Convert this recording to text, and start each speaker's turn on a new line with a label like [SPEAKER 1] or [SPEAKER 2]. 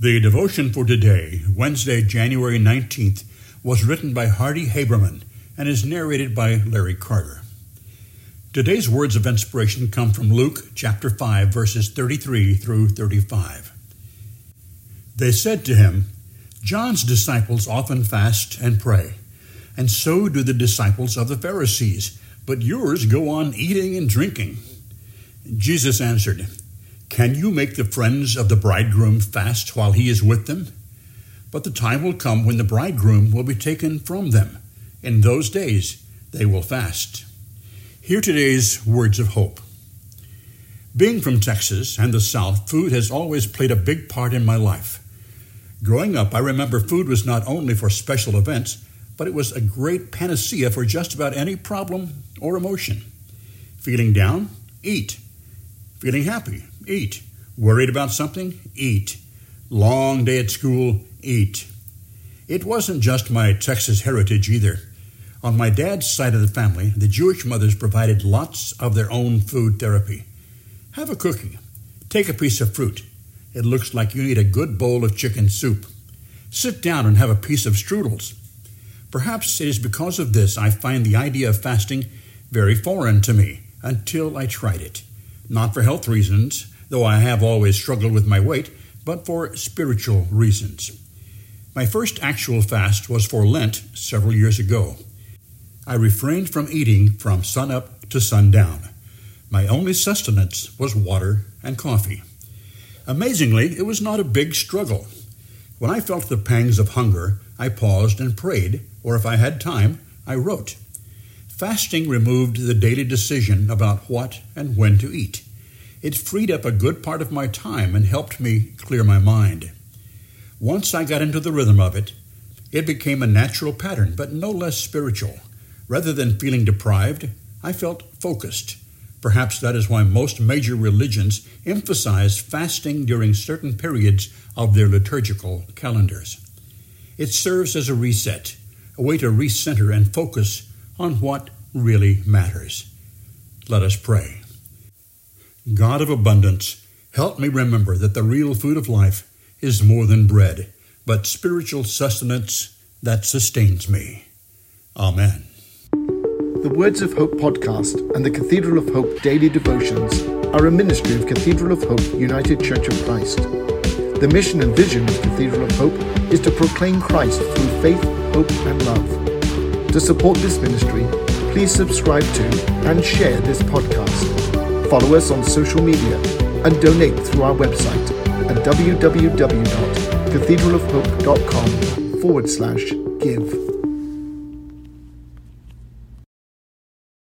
[SPEAKER 1] The devotion for today, Wednesday, January 19th, was written by Hardy Haberman and is narrated by Larry Carter. Today's words of inspiration come from Luke chapter 5, verses 33 through 35. They said to him, John's disciples often fast and pray, and so do the disciples of the Pharisees, but yours go on eating and drinking. Jesus answered, can you make the friends of the bridegroom fast while he is with them? But the time will come when the bridegroom will be taken from them. In those days they will fast. Hear today's words of hope. Being from Texas and the South, food has always played a big part in my life. Growing up, I remember food was not only for special events, but it was a great panacea for just about any problem or emotion. Feeling down? Eat. Feeling happy? Eat. Worried about something? Eat. Long day at school? Eat. It wasn't just my Texas heritage either. On my dad's side of the family, the Jewish mothers provided lots of their own food therapy. Have a cookie. Take a piece of fruit. It looks like you need a good bowl of chicken soup. Sit down and have a piece of strudels. Perhaps it is because of this I find the idea of fasting very foreign to me until I tried it. Not for health reasons, though I have always struggled with my weight, but for spiritual reasons. My first actual fast was for Lent several years ago. I refrained from eating from sunup to sundown. My only sustenance was water and coffee. Amazingly, it was not a big struggle. When I felt the pangs of hunger, I paused and prayed, or if I had time, I wrote. Fasting removed the daily decision about what and when to eat. It freed up a good part of my time and helped me clear my mind. Once I got into the rhythm of it, it became a natural pattern, but no less spiritual. Rather than feeling deprived, I felt focused. Perhaps that is why most major religions emphasize fasting during certain periods of their liturgical calendars. It serves as a reset, a way to recenter and focus on what really matters. Let us pray. God of abundance, help me remember that the real food of life is more than bread, but spiritual sustenance that sustains me. Amen.
[SPEAKER 2] The Words of Hope podcast and the Cathedral of Hope daily devotions are a ministry of Cathedral of Hope United Church of Christ. The mission and vision of Cathedral of Hope is to proclaim Christ through faith, hope, and love. To support this ministry, please subscribe to and share this podcast. Follow us on social media and donate through our website at www.cathedralofhope.com forward slash give.